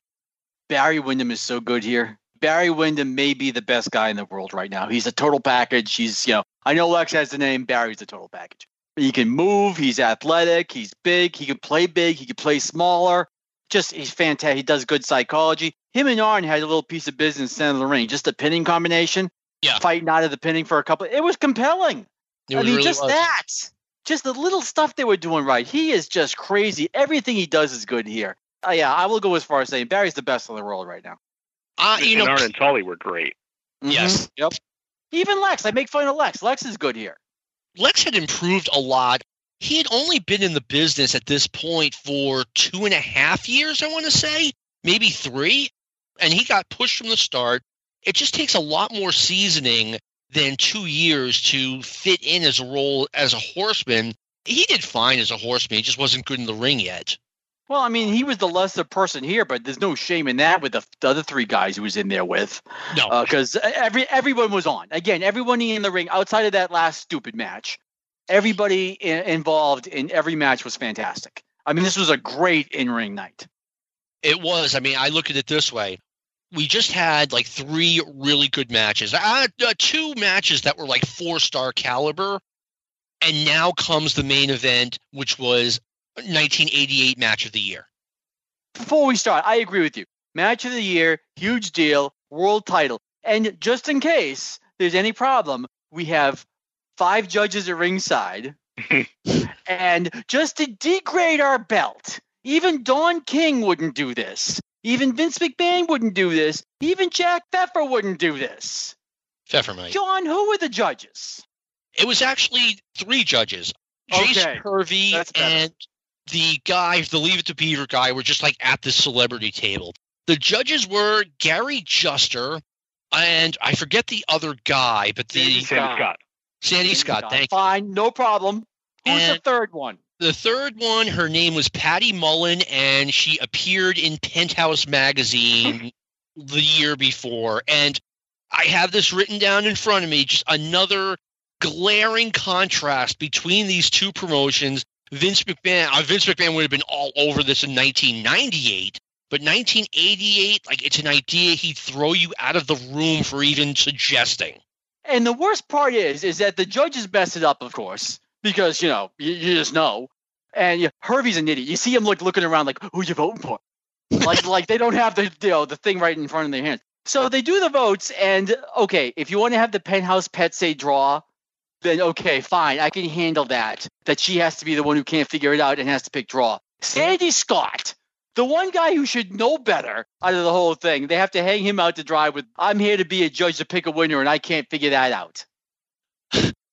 Barry Windham is so good here. Barry Windham may be the best guy in the world right now. He's a total package. He's, you know, I know Lex has the name. Barry's the total package. He can move. He's athletic. He's big. He can play big. He can play smaller. Just he's fantastic. He does good psychology. Him and Arn had a little piece of business in the center of the ring. Just a pinning combination. Yeah. Fighting out of the pinning for a couple. It was compelling. It I was mean, really just was. that. Just the little stuff they were doing right. He is just crazy. Everything he does is good here. Uh, yeah, I will go as far as saying Barry's the best in the world right now. Uh, you and know, Arn and Tully were great. Yes. Mhm. Yep. Even Lex. I make fun of Lex. Lex is good here. Lex had improved a lot. He had only been in the business at this point for two and a half years, I want to say, maybe three. And he got pushed from the start. It just takes a lot more seasoning than two years to fit in as a role as a horseman. He did fine as a horseman. He just wasn't good in the ring yet. Well, I mean, he was the lesser person here, but there's no shame in that with the, the other three guys he was in there with, No, because every everyone was on. Again, everyone in the ring outside of that last stupid match, everybody I- involved in every match was fantastic. I mean, this was a great in-ring night. It was. I mean, I look at it this way. we just had like three really good matches. Uh, uh, two matches that were like four star caliber, and now comes the main event, which was 1988 match of the year. Before we start, I agree with you. Match of the year, huge deal, world title. And just in case there's any problem, we have five judges at ringside. and just to degrade our belt, even Don King wouldn't do this. Even Vince McMahon wouldn't do this. Even Jack Pfeffer wouldn't do this. Pfeffer might. John, who were the judges? It was actually three judges. Jason Okay, Hervey and the guy, the Leave It to Beaver guy, were just like at the celebrity table. The judges were Gary Juster and I forget the other guy, but the Sandy Sandy Scott. Sandy Scott. Thank you. Fine, no problem. Who's the third one? The third one, her name was Patty Mullen, and she appeared in Penthouse magazine the year before. And I have this written down in front of me, just another glaring contrast between these two promotions. Vince McMahon, uh, Vince McMahon would have been all over this in 1998, but 1988, like it's an idea he'd throw you out of the room for even suggesting. And the worst part is, is that the judges mess it up, of course, because you know you, you just know. And you, Hervey's an idiot. You see him look looking around like, who you voting for? like like they don't have the you know the thing right in front of their hands. So they do the votes, and okay, if you want to have the penthouse pet say draw, then okay, fine, I can handle that. That she has to be the one who can't figure it out and has to pick draw. Sandy Scott, the one guy who should know better out of the whole thing, they have to hang him out to dry with. I'm here to be a judge to pick a winner, and I can't figure that out.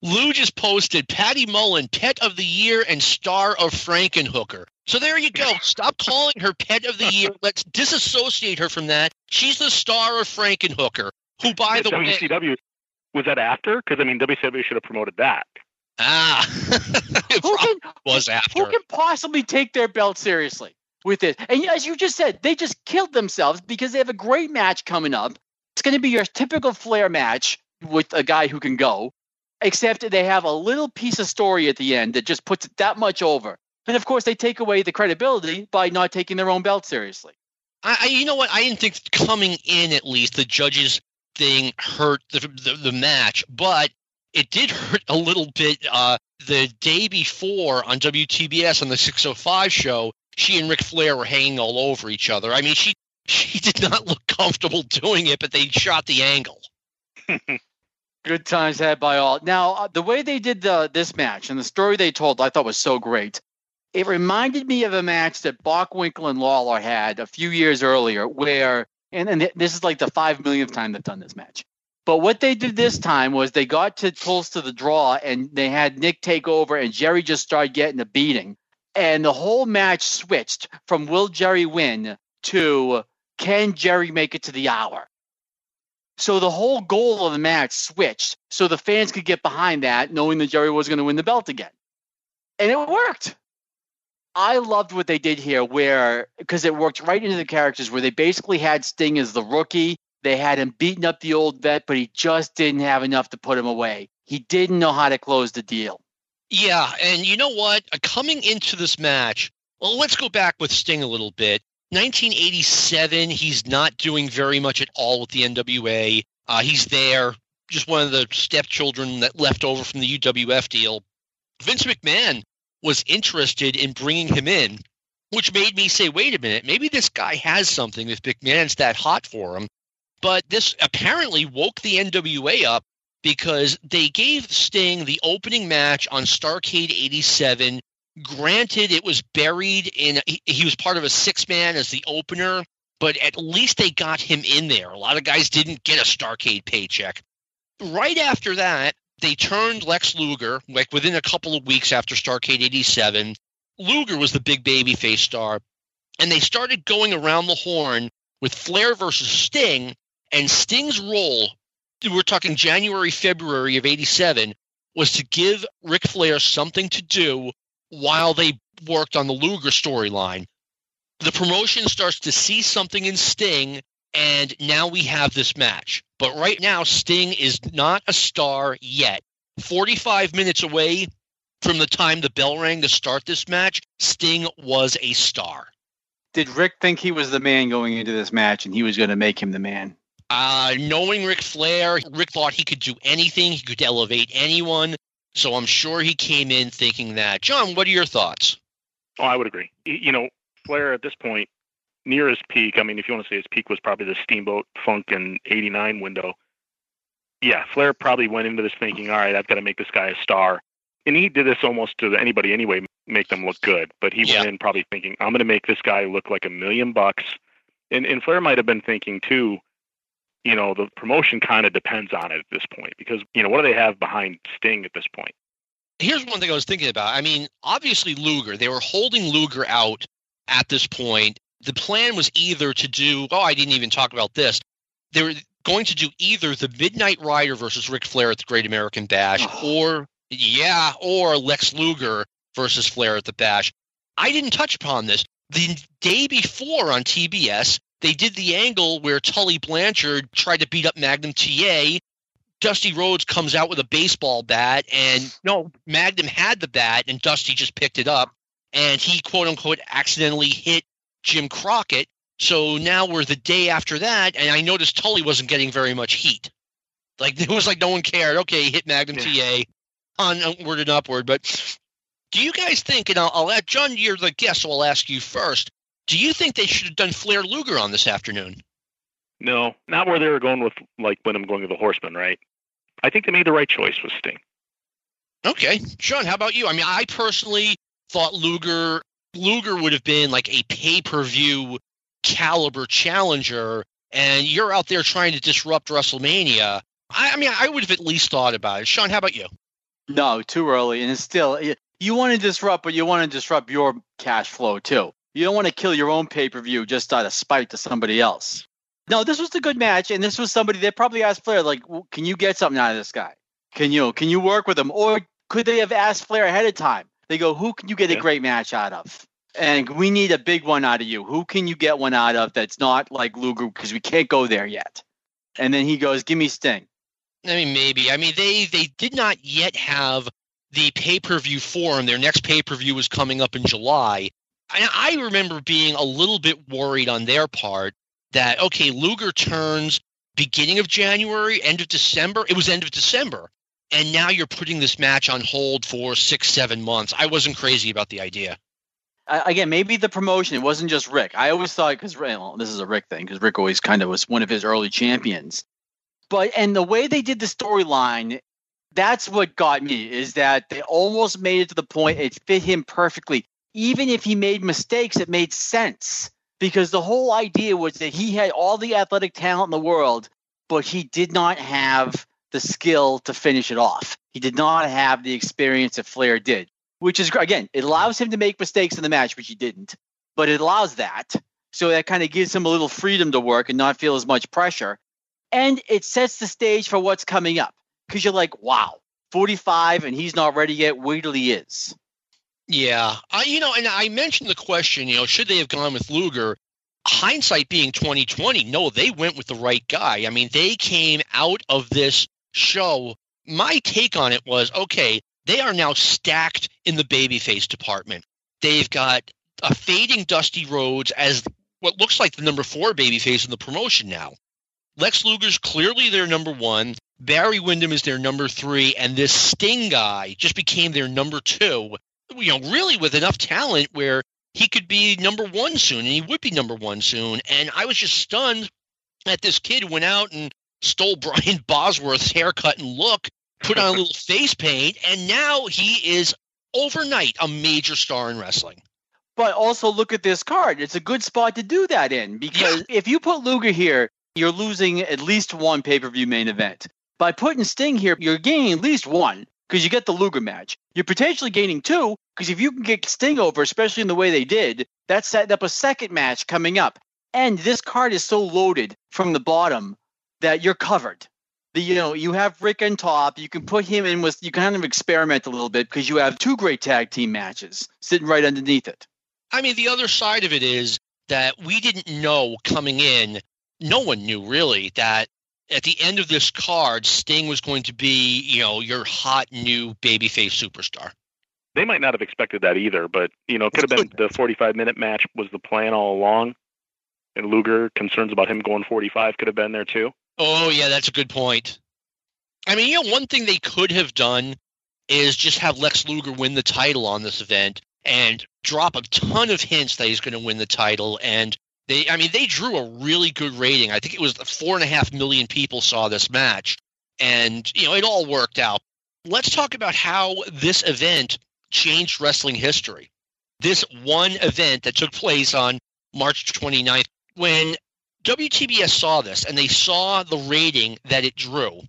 Lou just posted Patty Mullen, pet of the year and star of Frankenhooker. So there you go. Stop calling her pet of the year. Let's disassociate her from that. She's the star of Frankenhooker, who, by the way, WCW was that after? Because I mean, WCW should have promoted that. ah, it Who can was after. who can possibly take their belt seriously with this? And as you just said, they just killed themselves because they have a great match coming up. It's going to be your typical Flair match with a guy who can go, except they have a little piece of story at the end that just puts it that much over. And of course, they take away the credibility by not taking their own belt seriously. I, I, you know what? I didn't think coming in at least the judges thing hurt the the, the match, but it did hurt a little bit. Uh, the day before on WTBS on the 605 show, she and Ric Flair were hanging all over each other. I mean, she she did not look comfortable doing it, but they shot the angle. Good times had by all. Now, uh, the way they did the this match and the story they told, I thought was so great. It reminded me of a match that Bockwinkel and Lawler had a few years earlier, where and, and this is like the five millionth time they've done this match. But what they did this time was they got to pulls to the draw and they had Nick take over and Jerry just started getting a beating. And the whole match switched from will Jerry win to can Jerry make it to the hour? So the whole goal of the match switched so the fans could get behind that, knowing that Jerry was going to win the belt again. And it worked. I loved what they did here, where because it worked right into the characters, where they basically had Sting as the rookie. They had him beating up the old vet, but he just didn't have enough to put him away. He didn't know how to close the deal. Yeah, and you know what? Uh, Coming into this match, well, let's go back with Sting a little bit. 1987, he's not doing very much at all with the NWA. Uh, he's there, just one of the stepchildren that left over from the UWF deal. Vince McMahon was interested in bringing him in, which made me say, wait a minute, maybe this guy has something if McMahon's that hot for him. But this apparently woke the NWA up because they gave Sting the opening match on Starcade 87. Granted, it was buried in, he, he was part of a six man as the opener, but at least they got him in there. A lot of guys didn't get a Starcade paycheck. Right after that, they turned Lex Luger, like within a couple of weeks after Starcade 87. Luger was the big babyface star, and they started going around the horn with Flair versus Sting, and Sting's role we're talking January, February of 87, was to give Ric Flair something to do while they worked on the Luger storyline. The promotion starts to see something in Sting, and now we have this match. But right now, Sting is not a star yet. 45 minutes away from the time the bell rang to start this match, Sting was a star. Did Ric think he was the man going into this match and he was going to make him the man? Uh, knowing Ric Flair, Ric thought he could do anything. He could elevate anyone. So I'm sure he came in thinking that. John, what are your thoughts? Oh, I would agree. You know, Flair at this point, near his peak. I mean, if you want to say his peak was probably the Steamboat Funk in '89 window. Yeah, Flair probably went into this thinking, all right, I've got to make this guy a star, and he did this almost to anybody anyway, make them look good. But he Yeah. went in probably thinking, I'm going to make this guy look like a million bucks, and and Flair might have been thinking too. You know, the promotion kind of depends on it at this point because you know what do they have behind Sting at this point? Here's one thing I was thinking about. I mean, obviously Luger, they were holding Luger out at this point. The plan was either to do, oh, I didn't even talk about this. They were going to do either the Midnight Rider versus Ric Flair at the Great American Bash, or, yeah, or Lex Luger versus Flair at the Bash. I didn't touch upon this. The day before on TBS, they did the angle where Tully Blanchard tried to beat up Magnum TA. Dusty Rhodes comes out with a baseball bat, and no, Magnum had the bat, and Dusty just picked it up, and he quote unquote accidentally hit Jim Crockett. So now we're the day after that, and I noticed Tully wasn't getting very much heat. Like it was like no one cared. Okay, hit Magnum TA, onward and upward. But do you guys think? And I'll, I'll let John. You're the guest, so I'll ask you first. Do you think they should have done Flair Luger on this afternoon? No, not where they were going with like when I'm going to the Horseman, right? I think they made the right choice with Sting. Okay, Sean, how about you? I mean, I personally thought Luger Luger would have been like a pay per view caliber challenger, and you're out there trying to disrupt WrestleMania. I, I mean, I would have at least thought about it. Sean, how about you? No, too early. And it's still, you want to disrupt, but you want to disrupt your cash flow too. You don't want to kill your own pay per view just out of spite to somebody else. No, this was a good match, and this was somebody they probably asked Flair, like, "W- can you get something out of this guy? Can you can you work with him, or could they have asked Flair ahead of time? They go, who can you get a great match out of? And we need a big one out of you. Who can you get one out of that's not like Luger because we can't go there yet? And then he goes, give me Sting. I mean, maybe. I mean, they they did not yet have the pay per view form. Their next pay per view was coming up in July. And I remember being a little bit worried on their part that okay, Luger turns beginning of January, end of December. It was end of December, and now you're putting this match on hold for six, seven months. I wasn't crazy about the idea. Again, maybe the promotion. It wasn't just Ric. I always thought because well, this is a Ric thing because Ric always kind of was one of his early champions. But and the way they did the storyline, that's what got me is that they almost made it to the point it fit him perfectly. Even if he made mistakes, it made sense because the whole idea was that he had all the athletic talent in the world, but he did not have the skill to finish it off. He did not have the experience that Flair did which is. Again, it allows him to make mistakes in the match, which he didn't, but it allows that. So that kind of gives him a little freedom to work and not feel as much pressure. And it sets the stage for what's coming up because you're like, wow, 45 and he's not ready yet. Wait till he is. Yeah, I, you know, and I mentioned the question. You know, should they have gone with Luger? Hindsight being twenty twenty, no, they went with the right guy. I mean, they came out of this show. My take on it was okay. They are now stacked in the babyface department. They've got a fading Dusty Rhodes as what looks like the number four babyface in the promotion now. Lex Luger's clearly their number one. Barry Windham is their number three, and this Sting guy just became their number two you know, really with enough talent where he could be number one soon, and he would be number one soon. And I was just stunned that this kid went out and stole Brian Bosworth's haircut and look, put on a little face paint, and now he is overnight a major star in wrestling. But also look at this card. It's a good spot to do that in because if you put Luger here, you're losing at least one pay per view main event. By putting Sting here, you're gaining at least one because you get the Luger match. You're potentially gaining two because if you can get Sting over, especially in the way they did, that's setting up a second match coming up. And this card is so loaded from the bottom that you're covered. The, you know, you have Ric on top. You can put him in with, you kind of experiment a little bit because you have two great tag team matches sitting right underneath it. I mean, the other side of it is that we didn't know coming in, no one knew really that at the end of this card, Sting was going to be, you know, your hot new babyface superstar. they might not have expected that either. But you know, it could have been the 45 minute match was the plan you know, it could have been the 45 minute match was the plan all along. And Luger concerns about him going 45 could have been there too. Oh yeah, that's a good point. I mean, you know, one thing they could have done is just have Lex Luger win the title on this event and drop a ton of hints that he's going to win the title. And they, I mean, they drew a really good rating. I think it was four and a half million people saw this match, and you know, it all worked out. Let's talk about how this event changed wrestling history this one event that took place on March 29th. When WTBS saw this and they saw the rating that it drew,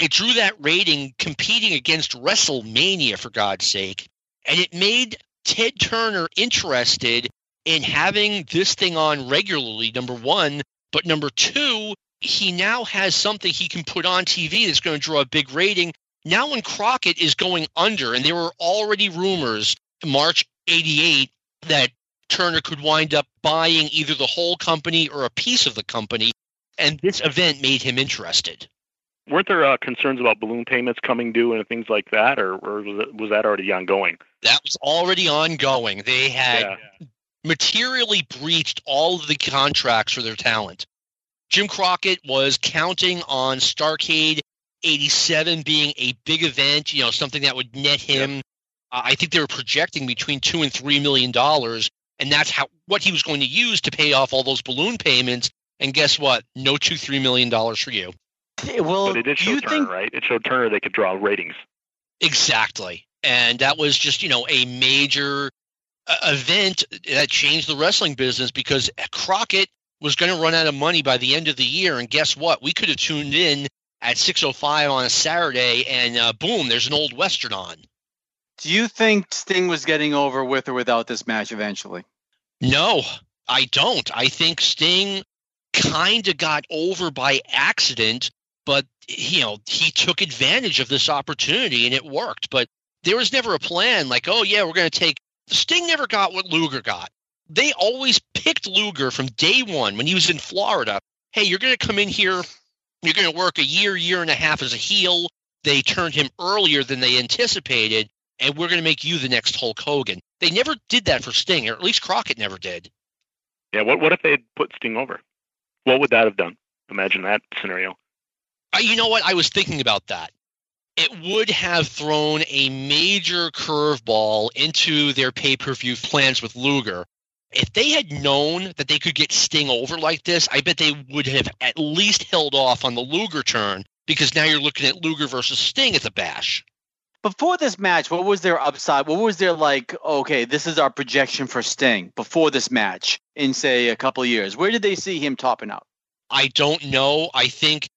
it drew that rating competing against WrestleMania, for God's sake. And it made Ted Turner interested in having this thing on regularly, number one. But number two, he now has something he can put on TV that's going to draw a big rating. Now, when Crockett is going under, and there were already rumors March 88 that Turner could wind up buying either the whole company or a piece of the company, and this event made him interested. Weren't there uh, concerns about balloon payments coming due and things like that, or, or was, it, was that already ongoing? That was already ongoing. They had yeah. materially breached all of the contracts for their talent. Jim Crockett was counting on Starcade 87 being a big event, you know, something that would net him I think they were projecting between two and three million dollars, and that's how what he was going to use to pay off all those balloon payments. And guess what? No two three million dollars for you. Well, but it did show Turner, think... right? It showed Turner they could draw ratings. Exactly, and that was just you know a major uh, event that changed the wrestling business because Crockett was going to run out of money by the end of the year, and guess what? We could have tuned in at 6:05 on a Saturday, and uh, boom, there's an old western on. Do you think Sting was getting over with or without this match eventually? No, I don't. I think Sting kind of got over by accident, but you know, he took advantage of this opportunity and it worked. But there was never a plan like, oh yeah, we're going to take Sting never got what Luger got. They always picked Luger from day one when he was in Florida. Hey, you're going to come in here, you're going to work a year, year and a half as a heel. They turned him earlier than they anticipated and we're going to make you the next Hulk Hogan. They never did that for Sting, or at least Crockett never did. Yeah, what what if they had put Sting over? What would that have done? Imagine that scenario. Uh, you know what? I was thinking about that. It would have thrown a major curveball into their pay per view plans with Luger. If they had known that they could get Sting over like this, I bet they would have at least held off on the Luger turn because now you're looking at Luger versus Sting at the bash before this match, what was their upside? What was their like? Okay, this is our projection for Sting before this match in say a couple years. Where did they see him topping out? I don't know. I think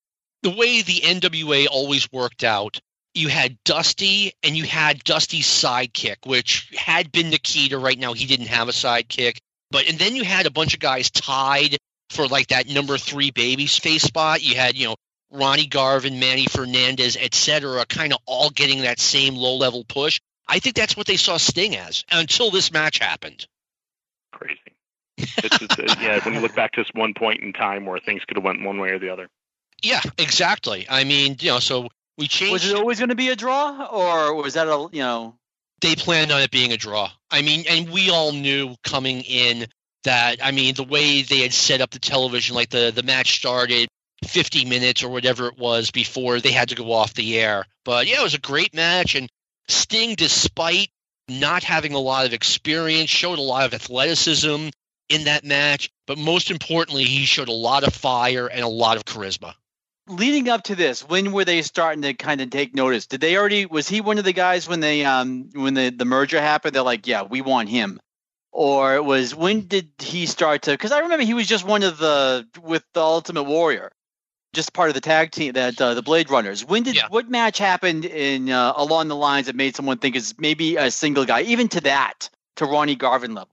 the way the NWA always worked out, you had Dusty and you had Dusty's sidekick, which had been Nikita. Right now, he didn't have a sidekick, but and then you had a bunch of guys tied for like that number three baby face spot. You had you know Ronnie Garvin, Manny Fernandez, etc., kind of all getting that same low level push. I think that's what they saw Sting as until this match happened. Crazy. It's, it's, uh, yeah, when you look back to this one point in time where things could have went one way or the other. Yeah, exactly. I mean, you know, so we changed. Was it always going to be a draw, or was that a you know? They planned on it being a draw. I mean, and we all knew coming in that I mean the way they had set up the television, like the the match started 50 minutes or whatever it was before they had to go off the air. But yeah, it was a great match. And Sting, despite not having a lot of experience, showed a lot of athleticism in that match. But most importantly, he showed a lot of fire and a lot of charisma. Leading up to this, when were they starting to kind of take notice? Did they already? Was he one of the guys when they um when the the merger happened? They're like, yeah, we want him or it was when did he start to because i remember he was just one of the with the ultimate warrior just part of the tag team that uh, the Blade Runners. When did yeah. what match happened in uh, along the lines that made someone think is maybe a single guy, even to that to Ronnie Garvin level?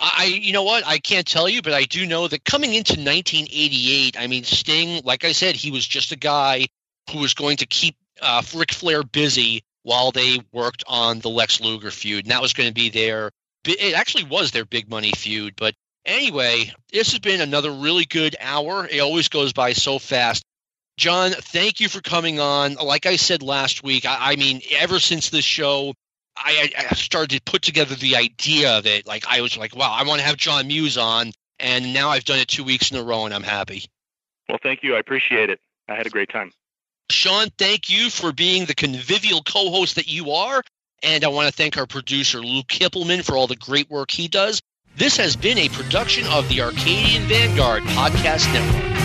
I, you know what? I can't tell you, but I do know that coming into 1988, I mean, Sting, like I said, he was just a guy who was going to keep uh, Ric Flair busy while they worked on the Lex Luger feud, and that was going to be their. It actually was their big money feud, but Anyway, this has been another really good hour. It always goes by so fast. John, thank you for coming on. Like I said last week, I, I mean, ever since this show, I, I started to put together the idea of it. Like I was like, wow, I want to have John Muse on, and now I've done it two weeks in a row, and I'm happy. Well, thank you. I appreciate it. I had a great time. Sean, thank you for being the convivial co-host that you are, and I want to thank our producer Luke Kippelman for all the great work he does. This has been a production of the Arcadian Vanguard Podcast Network.